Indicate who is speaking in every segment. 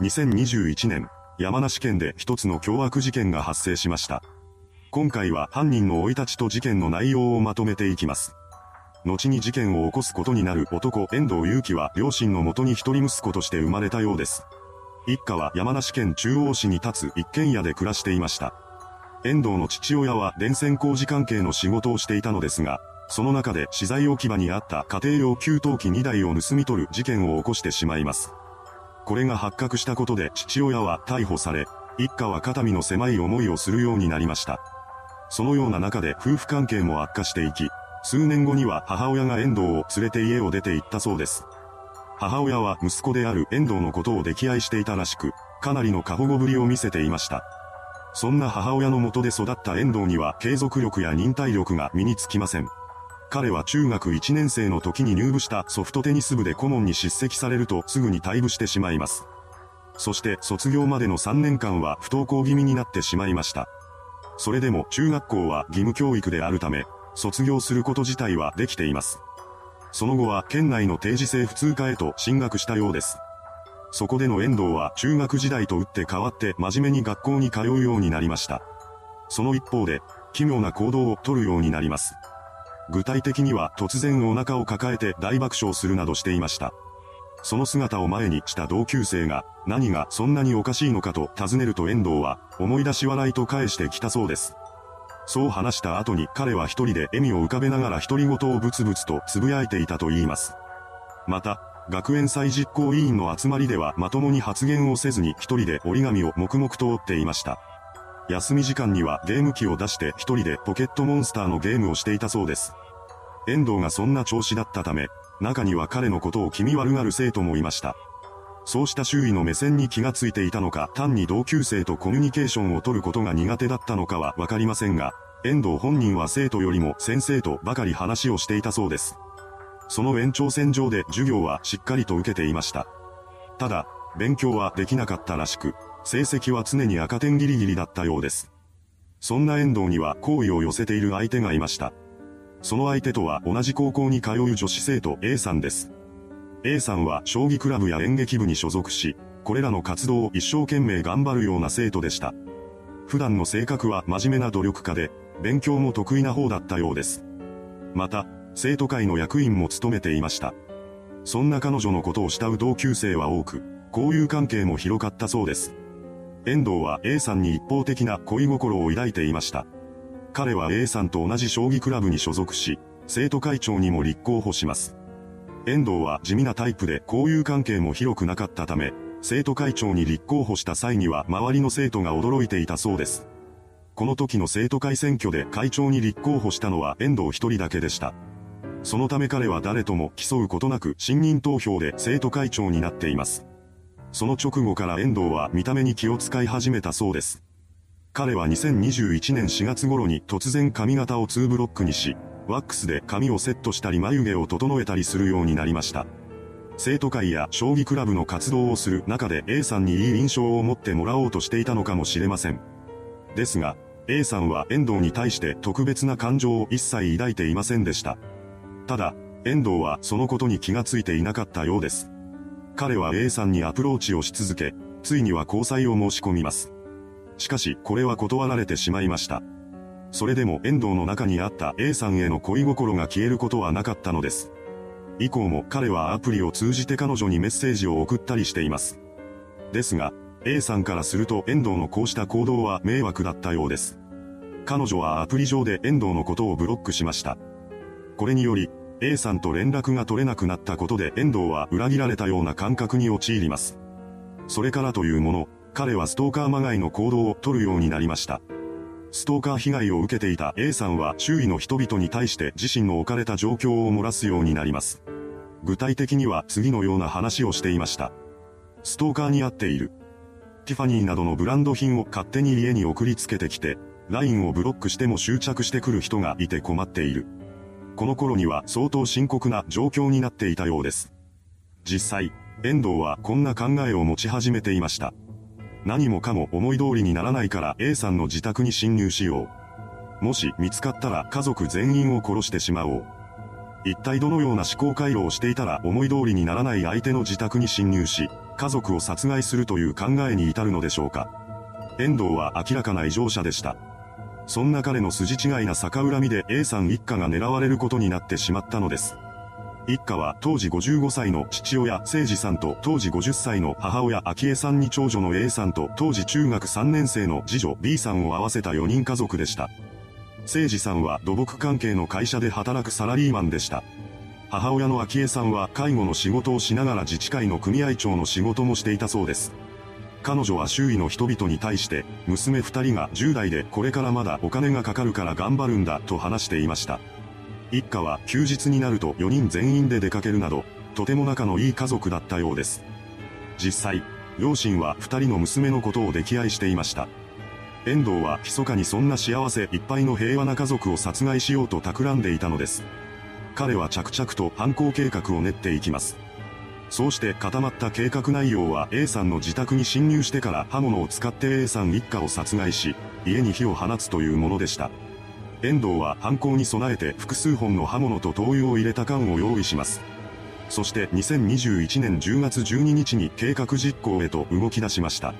Speaker 1: 2021年、山梨県で一つの凶悪事件が発生しました。今回は犯人の生い立ちと事件の内容をまとめていきます。後に事件を起こすことになる男遠藤祐樹は両親のもとに一人息子として生まれたようです。一家は山梨県中央市に立つ一軒家で暮らしていました。遠藤の父親は電線工事関係の仕事をしていたのですが、その中で資材置き場にあった家庭用給湯器2台を盗み取る事件を起こしてしまいます。これが発覚したことで父親は逮捕され、一家は肩身の狭い思いをするようになりました。そのような中で夫婦関係も悪化していき、数年後には母親が遠藤を連れて家を出て行ったそうです。母親は息子である遠藤のことを溺愛していたらしく、かなりの過保護ぶりを見せていました。そんな母親のもとで育った遠藤には継続力や忍耐力が身につきません。彼は中学1年生の時に入部したソフトテニス部で顧問に叱責されるとすぐに退部してしまいます。そして卒業までの3年間は不登校気味になってしまいました。それでも中学校は義務教育であるため、卒業すること自体はできています。その後は県内の定時制普通科へと進学したようです。そこでの遠藤は中学時代と打って変わって真面目に学校に通うようになりました。その一方で、奇妙な行動をとるようになります。具体的には突然お腹を抱えて大爆笑するなどしていました。その姿を前にした同級生が、何がそんなにおかしいのかと尋ねると遠藤は、思い出し笑いと返してきたそうです。そう話した後に彼は一人で笑みを浮かべながら独り言をブツブツと呟いていたと言います。また、学園祭実行委員の集まりではまともに発言をせずに一人で折り紙を黙々と折っていました。休み時間にはゲーム機を出して一人でポケットモンスターのゲームをしていたそうです。遠藤がそんな調子だったため、中には彼のことを気味悪がる生徒もいました。そうした周囲の目線に気がついていたのか、単に同級生とコミュニケーションを取ることが苦手だったのかはわかりませんが、遠藤本人は生徒よりも先生とばかり話をしていたそうです。その延長線上で授業はしっかりと受けていました。ただ、勉強はできなかったらしく、成績は常に赤点ギリギリだったようです。そんな遠藤には好意を寄せている相手がいました。その相手とは同じ高校に通う女子生徒 A さんです。A さんは将棋クラブや演劇部に所属し、これらの活動を一生懸命頑張るような生徒でした。普段の性格は真面目な努力家で、勉強も得意な方だったようです。また、生徒会の役員も務めていました。そんな彼女のことを慕う同級生は多く、交友関係も広かったそうです。遠藤は A さんに一方的な恋心を抱いていました。彼は A さんと同じ将棋クラブに所属し、生徒会長にも立候補します。遠藤は地味なタイプで交友関係も広くなかったため、生徒会長に立候補した際には周りの生徒が驚いていたそうです。この時の生徒会選挙で会長に立候補したのは遠藤一人だけでした。そのため彼は誰とも競うことなく信任投票で生徒会長になっています。その直後から遠藤は見た目に気を使い始めたそうです。彼は2021年4月頃に突然髪型を2ブロックにし、ワックスで髪をセットしたり眉毛を整えたりするようになりました。生徒会や将棋クラブの活動をする中で A さんにいい印象を持ってもらおうとしていたのかもしれません。ですが、A さんは遠藤に対して特別な感情を一切抱いていませんでした。ただ、遠藤はそのことに気がついていなかったようです。彼は A さんにアプローチをし続け、ついには交際を申し込みます。しかし、これは断られてしまいました。それでも遠藤の中にあった A さんへの恋心が消えることはなかったのです。以降も彼はアプリを通じて彼女にメッセージを送ったりしています。ですが、A さんからすると遠藤のこうした行動は迷惑だったようです。彼女はアプリ上で遠藤のことをブロックしました。これにより、A さんと連絡が取れなくなったことで遠藤は裏切られたような感覚に陥ります。それからというもの、彼はストーカーまがいの行動を取るようになりました。ストーカー被害を受けていた A さんは周囲の人々に対して自身の置かれた状況を漏らすようになります。具体的には次のような話をしていました。ストーカーに合っている。ティファニーなどのブランド品を勝手に家に送りつけてきて、LINE をブロックしても執着してくる人がいて困っている。この頃には相当深刻な状況になっていたようです。実際、遠藤はこんな考えを持ち始めていました。何もかも思い通りにならないから A さんの自宅に侵入しよう。もし見つかったら家族全員を殺してしまおう。一体どのような思考回路をしていたら思い通りにならない相手の自宅に侵入し、家族を殺害するという考えに至るのでしょうか。遠藤は明らかな異常者でした。そんな彼の筋違いな逆恨みで A さん一家が狙われることになってしまったのです。一家は当時55歳の父親誠司さんと当時50歳の母親昭恵さんに長女の A さんと当時中学3年生の次女 B さんを合わせた4人家族でした。誠司さんは土木関係の会社で働くサラリーマンでした。母親の昭恵さんは介護の仕事をしながら自治会の組合長の仕事もしていたそうです。彼女は周囲の人々に対して、娘二人が10代でこれからまだお金がかかるから頑張るんだと話していました。一家は休日になると4人全員で出かけるなど、とても仲のいい家族だったようです。実際、両親は二人の娘のことを溺愛していました。遠藤は密かにそんな幸せいっぱいの平和な家族を殺害しようと企んでいたのです。彼は着々と犯行計画を練っていきます。そうして固まった計画内容は A さんの自宅に侵入してから刃物を使って A さん一家を殺害し、家に火を放つというものでした。遠藤は犯行に備えて複数本の刃物と灯油を入れた缶を用意します。そして2021年10月12日に計画実行へと動き出しました。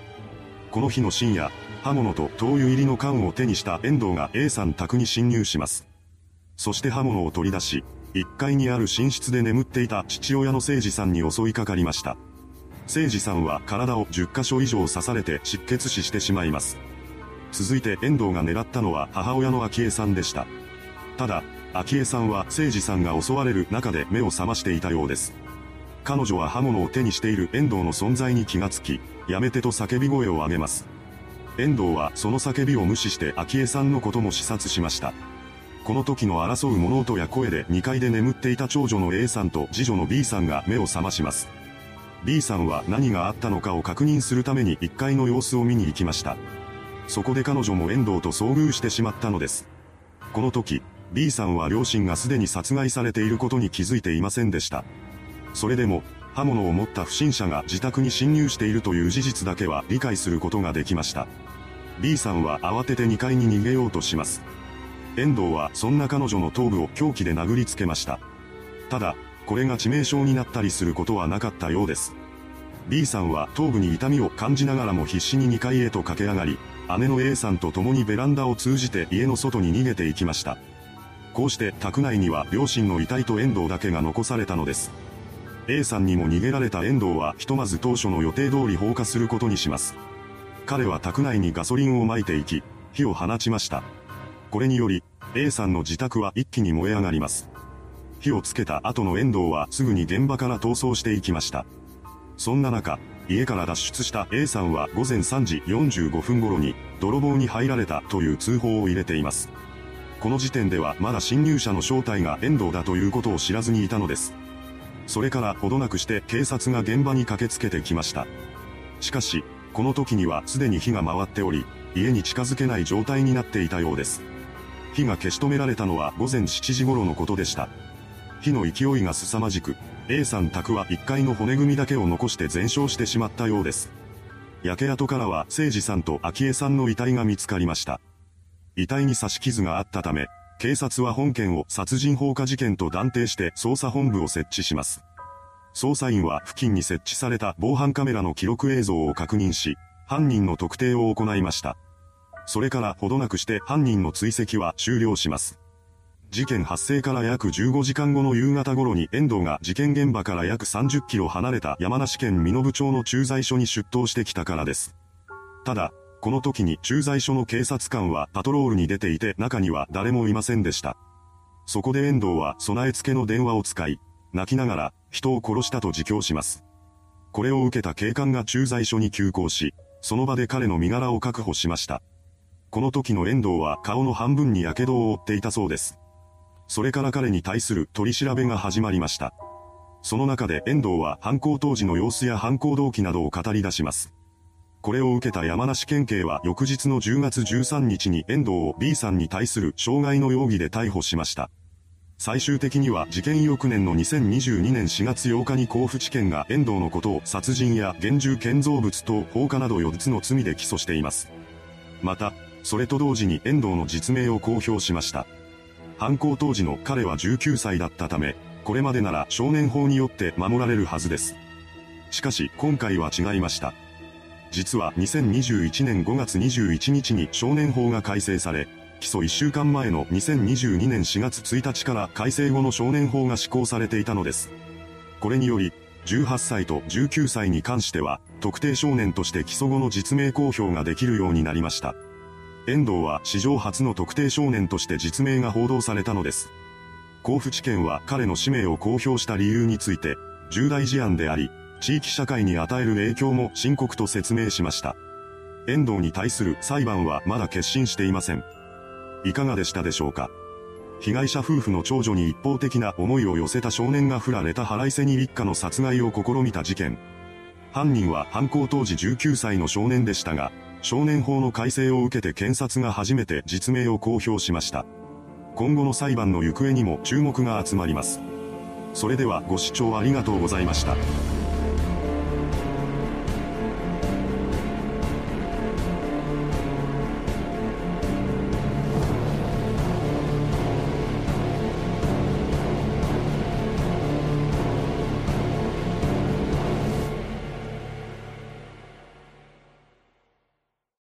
Speaker 1: この日の深夜、刃物と灯油入りの缶を手にした遠藤が A さん宅に侵入します。そして刃物を取り出し、1階にある寝室で眠っていた父親の誠司さんに襲いかかりました。誠司さんは体を10箇所以上刺されて失血死してしまいます。続いて遠藤が狙ったのは母親の昭恵さんでした。ただ、昭恵さんは誠司さんが襲われる中で目を覚ましていたようです。彼女は刃物を手にしている遠藤の存在に気がつき、やめてと叫び声を上げます。遠藤はその叫びを無視して昭恵さんのことも視察しました。この時の争う物音や声で2階で眠っていた長女の A さんと次女の B さんが目を覚まします。B さんは何があったのかを確認するために1階の様子を見に行きました。そこで彼女も遠藤と遭遇してしまったのです。この時、B さんは両親がすでに殺害されていることに気づいていませんでした。それでも、刃物を持った不審者が自宅に侵入しているという事実だけは理解することができました。B さんは慌てて2階に逃げようとします。遠藤はそんな彼女の頭部を凶器で殴りつけました。ただ、これが致命傷になったりすることはなかったようです。B さんは頭部に痛みを感じながらも必死に2階へと駆け上がり、姉の A さんと共にベランダを通じて家の外に逃げていきました。こうして宅内には両親の遺体と遠藤だけが残されたのです。A さんにも逃げられた遠藤はひとまず当初の予定通り放火することにします。彼は宅内にガソリンを撒いていき、火を放ちました。これにより、A さんの自宅は一気に燃え上がります。火をつけた後の遠藤はすぐに現場から逃走していきました。そんな中、家から脱出した A さんは午前3時45分頃に泥棒に入られたという通報を入れています。この時点ではまだ侵入者の正体が遠藤だということを知らずにいたのです。それからほどなくして警察が現場に駆けつけてきました。しかし、この時にはすでに火が回っており、家に近づけない状態になっていたようです。火が消し止められたのは午前7時頃のことでした。火の勢いが凄まじく、A さん宅は1階の骨組みだけを残して全焼してしまったようです。焼け跡からは誠司さんと昭恵さんの遺体が見つかりました。遺体に刺し傷があったため、警察は本件を殺人放火事件と断定して捜査本部を設置します。捜査員は付近に設置された防犯カメラの記録映像を確認し、犯人の特定を行いました。それからほどなくして犯人の追跡は終了します。事件発生から約15時間後の夕方頃に遠藤が事件現場から約30キロ離れた山梨県身延町の駐在所に出頭してきたからです。ただ、この時に駐在所の警察官はパトロールに出ていて中には誰もいませんでした。そこで遠藤は備え付けの電話を使い、泣きながら人を殺したと自供します。これを受けた警官が駐在所に急行し、その場で彼の身柄を確保しました。この時の遠藤は顔の半分に火傷を負っていたそうです。それから彼に対する取り調べが始まりました。その中で遠藤は犯行当時の様子や犯行動機などを語り出します。これを受けた山梨県警は翌日の10月13日に遠藤を B さんに対する傷害の容疑で逮捕しました。最終的には事件翌年の2022年4月8日に甲府地検が遠藤のことを殺人や現住建造物等放火など4つの罪で起訴しています。また、それと同時に遠藤の実名を公表しました。犯行当時の彼は19歳だったため、これまでなら少年法によって守られるはずです。しかし今回は違いました。実は2021年5月21日に少年法が改正され、起訴1週間前の2022年4月1日から改正後の少年法が施行されていたのです。これにより、18歳と19歳に関しては、特定少年として起訴後の実名公表ができるようになりました。遠藤は史上初の特定少年として実名が報道されたのです。甲府地検は彼の氏名を公表した理由について、重大事案であり、地域社会に与える影響も深刻と説明しました。遠藤に対する裁判はまだ決心していません。いかがでしたでしょうか被害者夫婦の長女に一方的な思いを寄せた少年が振られた腹いせに一家の殺害を試みた事件。犯人は犯行当時19歳の少年でしたが、少年法の改正を受けて検察が初めて実名を公表しました。今後の裁判の行方にも注目が集まります。それではご視聴ありがとうございました。